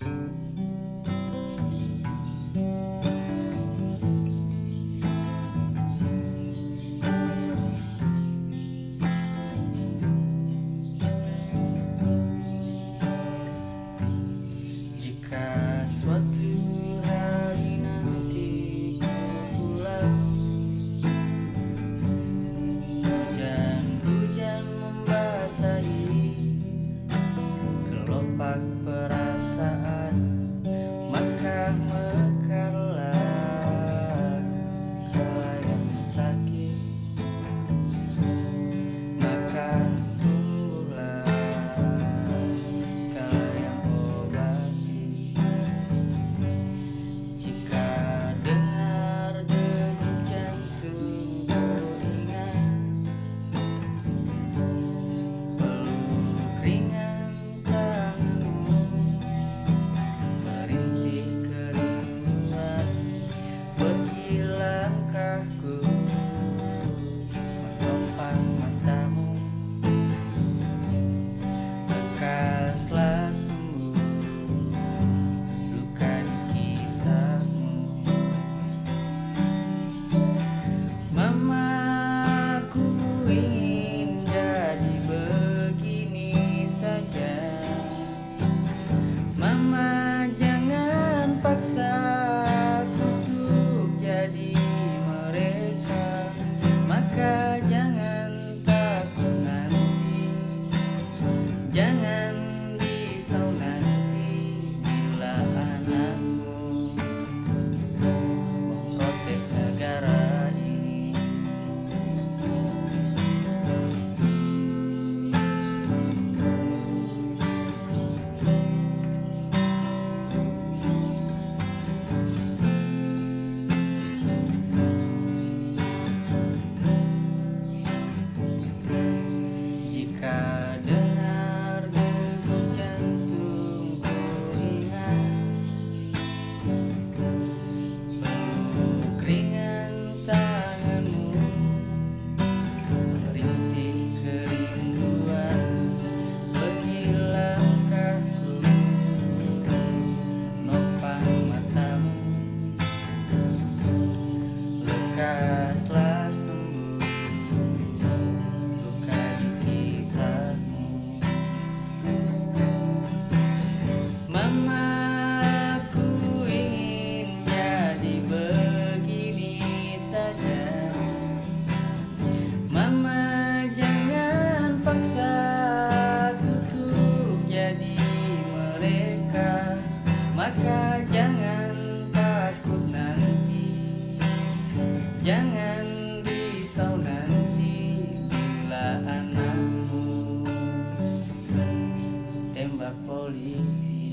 Bye. jelaslah sungguh luka di kisahmu Mama ku ingin jadi begini saja. Mama jangan paksa aku tuh jadi mereka. Maka jangan Jangan risau nanti bila anakmu tembak polisi.